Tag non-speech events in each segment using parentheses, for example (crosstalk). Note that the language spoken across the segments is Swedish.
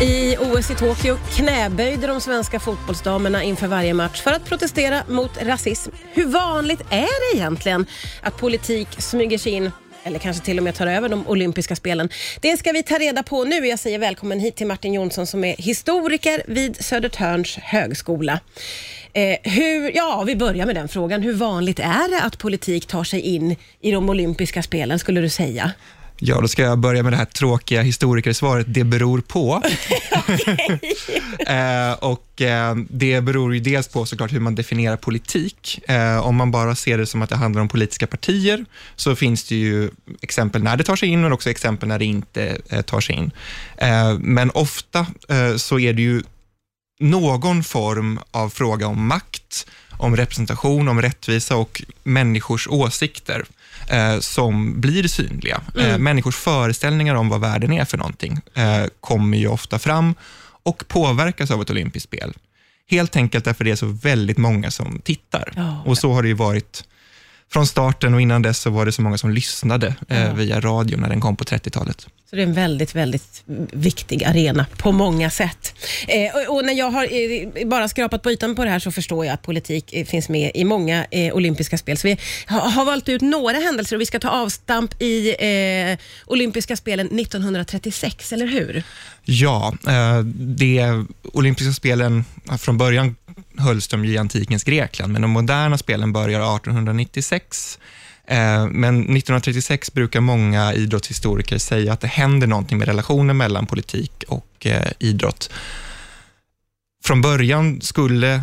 I OS i Tokyo knäböjde de svenska fotbollsdamerna inför varje match för att protestera mot rasism. Hur vanligt är det egentligen att politik smyger sig in eller kanske till och med tar över de olympiska spelen. Det ska vi ta reda på nu. Jag säger välkommen hit till Martin Jonsson som är historiker vid Södertörns högskola. Eh, hur, ja, vi börjar med den frågan. Hur vanligt är det att politik tar sig in i de olympiska spelen, skulle du säga? Ja, då ska jag börja med det här tråkiga historikersvaret, det beror på. (laughs) (laughs) eh, och eh, Det beror ju dels på såklart hur man definierar politik. Eh, om man bara ser det som att det handlar om politiska partier, så finns det ju exempel när det tar sig in, men också exempel när det inte eh, tar sig in. Eh, men ofta eh, så är det ju någon form av fråga om makt, om representation, om rättvisa och människors åsikter eh, som blir synliga. Eh, mm. Eh, människors föreställningar om vad världen är för någonting eh, kommer ju ofta fram och påverkas av ett olympiskt spel. Helt enkelt därför det är så väldigt många som tittar. Oh. Och så har det ju varit från starten och innan dess så var det så många som lyssnade eh, via radio när den kom på 30-talet. Så det är en väldigt, väldigt viktig arena på många sätt. Eh, och, och, när jag har eh, bara skrapat på ytan på det här så förstår jag att politik eh, finns med i många eh, olympiska spel. Så vi har, har, valt ut några händelser och vi ska ta avstamp i eh, olympiska spelen 1936, eller hur? Ja, eh, det olympiska spelen från början hölls de i antikens Grekland, men de moderna spelen börjar 1896 eh, men 1936 brukar många idrottshistoriker säga att det händer någonting med relationen mellan politik och eh, idrott. Från början skulle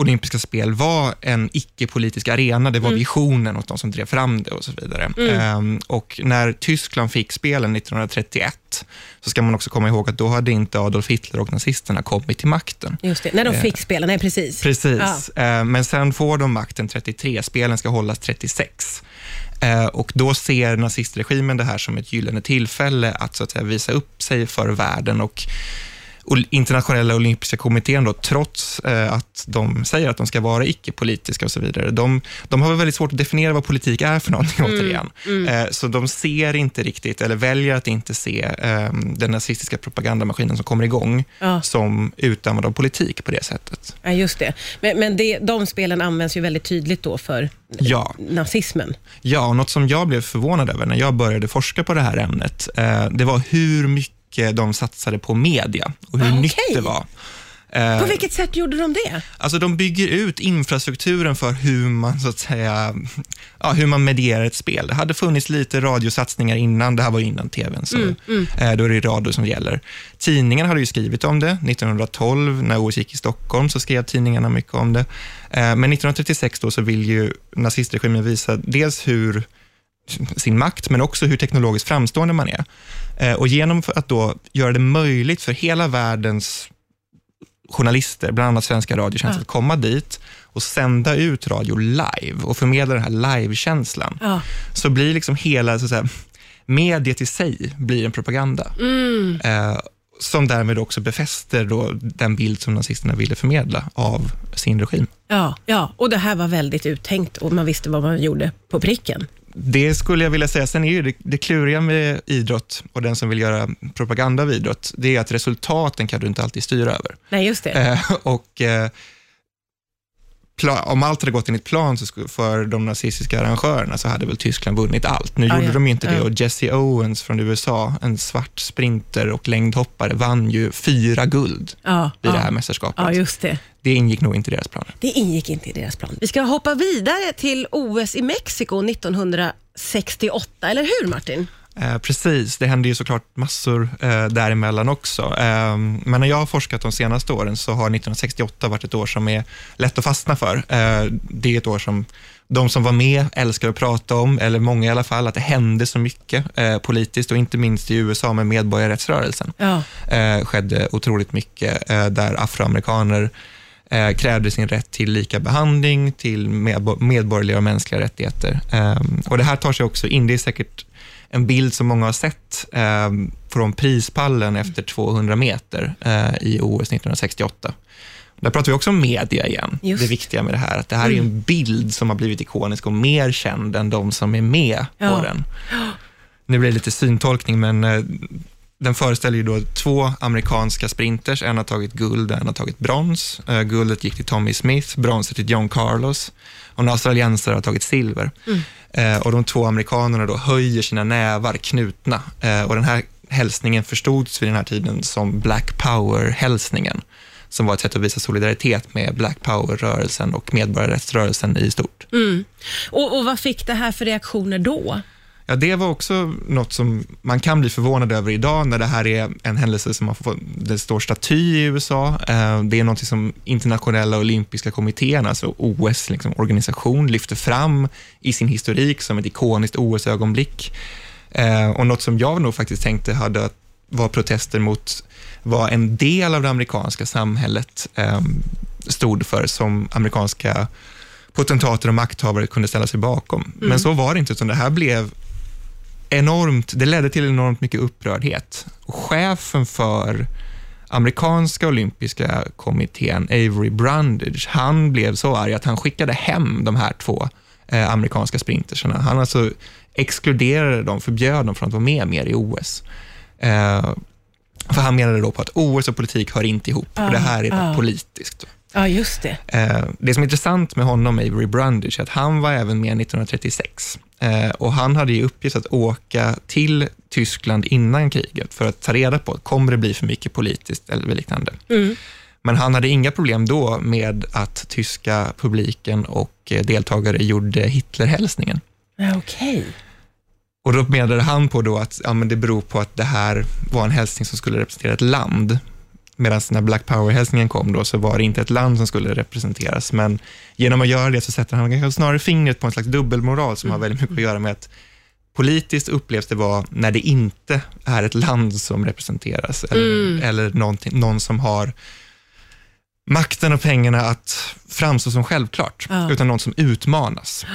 olympiska spel vara en icke-politisk arena. Det var mm. visionen hos de som drev fram det och så vidare. Mm. Ehm, och när Tyskland fick spelen 1931, så ska man också komma ihåg att då hade inte Adolf Hitler och nazisterna kommit till makten. Just det, när de fick ehm, spelen, nej precis. Precis, ja. ehm, men sen får de makten 33, spelen ska hållas 36. Ehm, och då ser nazistregimen det här som ett gyllene tillfälle att, så att säga, visa upp sig för världen och internationella olympiska kommittén, då, trots eh, att de säger att de ska vara icke-politiska och så vidare, de, de har väldigt svårt att definiera vad politik är för någonting mm, återigen. Mm. Eh, så de ser inte riktigt, eller väljer att inte se eh, den nazistiska propagandamaskinen som kommer igång ja. som utövande av politik på det sättet. Ja, just det. Men, men det, de spelen används ju väldigt tydligt då för ja. nazismen. Ja, och något som jag blev förvånad över när jag började forska på det här ämnet, eh, det var hur mycket de satsade på media och hur ah, nytt det var. På vilket sätt gjorde de det? Alltså de bygger ut infrastrukturen för hur man, så att säga, ja, hur man medierar ett spel. Det hade funnits lite radiosatsningar innan, det här var innan tvn, så mm, mm. Eh, då är det radio som gäller. Tidningarna hade ju skrivit om det. 1912, när OS gick i Stockholm, så skrev tidningarna mycket om det. Eh, men 1936 då så vill ju nazistregimen visa dels hur sin makt, men också hur teknologiskt framstående man är. Eh, och genom att då göra det möjligt för hela världens journalister, bland annat svenska radiotjänster, ja. att komma dit och sända ut radio live och förmedla den här livekänslan, ja. så blir liksom hela så att säga, mediet i sig blir en propaganda. Mm. Eh, som därmed också befäster då den bild som nazisterna ville förmedla av sin regim. Ja, ja, och det här var väldigt uttänkt och man visste vad man gjorde på pricken det skulle jag vilja säga. Sen är ju det, det kluriga med idrott och den som vill göra propaganda av idrott, det är att resultaten kan du inte alltid styra över. Nej, just det. Eh, och eh, om allt hade gått enligt plan så för de nazistiska arrangörerna så hade väl Tyskland vunnit allt. Nu ah, gjorde ja. de inte det ja. och Jesse Owens från USA, en svart sprinter och längdhoppare, vann ju fyra guld ah, ah. det här mästerskapet. Ja, just det. Det ingick nog inte i deras planer. Det ingick inte i deras plan. Vi ska hoppa vidare till OS i Mexiko 1968, eller hur Martin? Eh, precis, det händer ju såklart massor eh, däremellan också. Eh, men när jag har forskat de senaste åren så har 1968 varit ett år som är lätt att fastna för. Eh, det är ett år som de som var med älskar att prata om, eller många i alla fall, att det hände så mycket eh, politiskt och inte minst i USA med medborgarrättsrörelsen. Ja. Eh, skedde otroligt mycket eh, där afroamerikaner krävde sin rätt till lika behandling, till medborgerliga och mänskliga rättigheter. Ehm, och Det här tar sig också in, det är säkert en bild som många har sett eh, från prispallen efter 200 meter eh, i OS 1968. Där pratar vi också om media igen, Just. det viktiga med det här. Att det här mm. är en bild som har blivit ikonisk och mer känd än de som är med ja. på den. Nu blir det lite syntolkning, men eh, den föreställer ju då två amerikanska sprinters. En har tagit guld en har tagit brons. Uh, guldet gick till Tommy Smith, bronset till John Carlos och en australiensare har tagit silver. Mm. Uh, och de två amerikanerna då höjer sina nävar knutna uh, och den här hälsningen förstods vid den här tiden som Black Power-hälsningen som var ett sätt att visa solidaritet med Black Power-rörelsen och medborgarrättsrörelsen i stort. Mm. Och, och vad fick det här för reaktioner då? Ja, det var också något som man kan bli förvånad över idag när det här är en händelse som har fått, det står staty i USA. Eh, det är något som internationella olympiska kommittén, alltså OS liksom, organisation, lyfter fram i sin historik som ett ikoniskt OS-ögonblick. Eh, och något som jag nog faktiskt tänkte hade var protester mot vad en del av det amerikanska samhället eh, stod för, som amerikanska potentater och makthavare kunde ställa sig bakom. Mm. Men så var det inte, utan det här blev enormt, det ledde till enormt mycket upprördhet. Och chefen för amerikanska olympiska kommittén, Avery Brundage, han blev så arg att han skickade hem de här två eh, amerikanska sprintersarna. Han alltså exkluderade dem, förbjöd dem från att vara med mer i OS. Eh, för han menade då på att OS och politik hör inte ihop, ah, för det här är ah. politiskt. Ja, just det. Eh, det som är intressant med honom, Avery Brundage, är att han var även med 1936. Eh, och han hade i uppgift att åka till Tyskland innan kriget för att ta reda på, kommer det bli för mycket politiskt eller liknande? Mm. Men han hade inga problem då med att tyska publiken och eh, deltagare gjorde Hitlerhälsningen. Okej. Okay. Och då menade han på då att ja, men det beror på att det här var en hälsning som skulle representera ett land. Medan när Black Power-hälsningen kom då så var det inte ett land som skulle representeras, men genom att göra det så sätter han kanske snarare fingret på en slags dubbelmoral som mm. har väldigt mycket att göra med att politiskt upplevs det vara när det inte är ett land som representeras eller, mm. eller någon som har makten och pengarna att framstå som självklart, ja. utan någon som utmanas.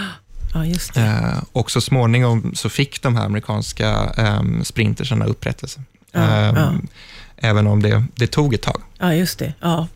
Ja, just det. Eh, och så småningom så fick de här amerikanska eh, sprintersarna upprättelse. Ja, eh, ja. Även om det, det tog ett tag. Ja, just det. Ja.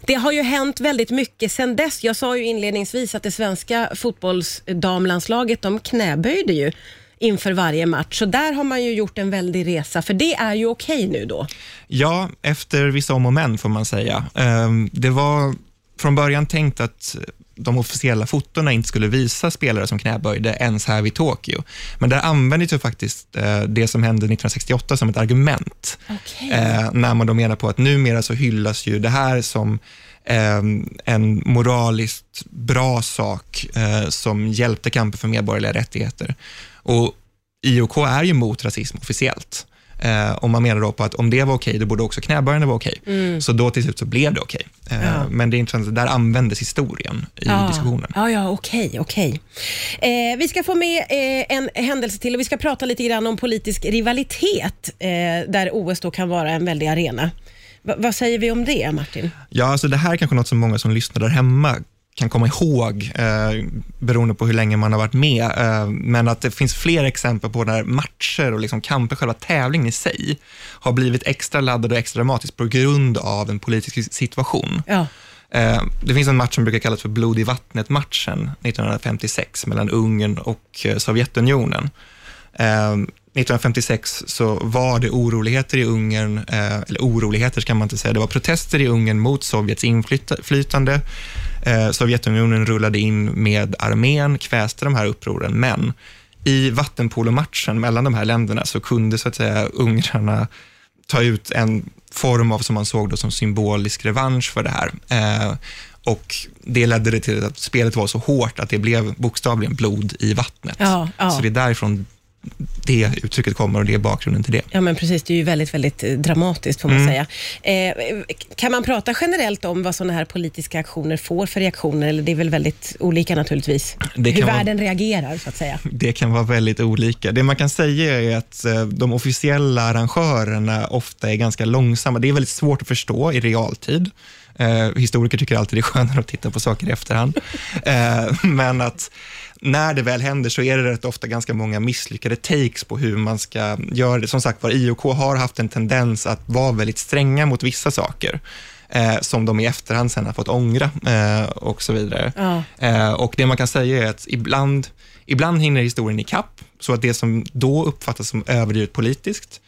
Det har ju hänt väldigt mycket sedan dess. Jag sa ju inledningsvis att det svenska fotbollsdamlandslaget de knäböjde ju inför varje match. Så där har man ju gjort en väldig resa, för det är ju okej okay nu då. Ja, efter vissa om och men får man säga. Ehm, det var från början tänkt att de officiella fotona inte skulle visa spelare som knäböjde ens här vid Tokyo. Men där användes ju faktiskt eh, det som hände 1968 som ett argument. Okay. Eh, när man då menar på att numera så hyllas ju det här som eh, en moraliskt bra sak eh, som hjälpte kampen för medborgerliga rättigheter. Och IOK är ju mot rasism officiellt. Eh, och man menar då på att om det var okej, då borde också knäböjarna vara okej. Mm. Så då till slut så blev det okej. Eh, ja. Men det är intressant, där användes historien i ja. diskussionen. Ja, ja, okej, okej. Eh, vi ska få med eh, en händelse till och vi ska prata lite grann om politisk rivalitet, eh, där OS då kan vara en väldig arena. Va vad säger vi om det, Martin? Ja, alltså det här är kanske något som många som lyssnar där hemma kan komma ihåg, eh, beroende på hur länge man har varit med. Eh, men att det finns fler exempel på när matcher och liksom kamper, själva tävlingen i sig, har blivit extra laddade och extra dramatisk på grund av en politisk situation. Ja. Eh, det finns en match som brukar kallas för blod i vattnet-matchen 1956 mellan Ungern och eh, Sovjetunionen. 1956 eh, så var det oroligheter i Ungern, eh, eller oroligheter ska man inte säga, det var protester i Ungern mot Sovjets inflytande Eh, Sovjetunionen rullade in med armén, kväste de här upproren, men i vattenpolomatchen mellan de här länderna så kunde så att säga ungrarna ta ut en form av, som man såg då, som symbolisk revansch för det här. Eh, och Det ledde till att spelet var så hårt att det blev bokstavligen blod i vattnet. Ja, ja. Så det är därifrån det uttrycket kommer och det är bakgrunden till det. Ja, men precis. Det är ju väldigt, väldigt eh, dramatiskt får man mm. säga. Eh, kan man prata generellt om vad sådana här politiska aktioner får för reaktioner? Eller det är väl väldigt olika naturligtvis, hur världen vara, reagerar så att säga. Det kan vara väldigt olika. Det man kan säga är att eh, de officiella arrangörerna ofta är ganska långsamma. Det är väldigt svårt att förstå i realtid. Eh, historiker tycker alltid det är skönare att titta på saker i efterhand. (laughs) Eh, men att när det väl händer så är det rätt ofta ganska många misslyckade takes på hur man ska göra det. Som sagt var, IOK har haft en tendens att vara väldigt stränga mot vissa saker. Eh, som de i efterhand sen har fått ångra eh, och så vidare. Ja. Eh, och Det man kan säga är att ibland, ibland hinner historien i kapp så att det som då uppfattas som överdrivet politiskt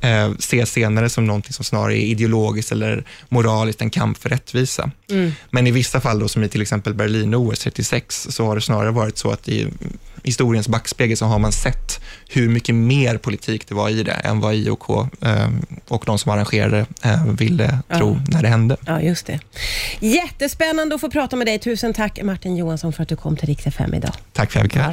eh, ses senare som någonting som snarare är ideologiskt eller moraliskt, en kamp för rättvisa. Mm. Men i vissa fall, då, som i till exempel Berlin-OS 36, så har det snarare varit så att i historiens backspegel så har man sett hur mycket mer politik det var i det än vad IOK eh, och de som arrangerade eh, ville Ja. tro när det hände. Ja, just det. Jättespännande att få prata med dig. Tusen tack Martin Johansson för att du kom till Rix FM idag. Tack för att jag fick här.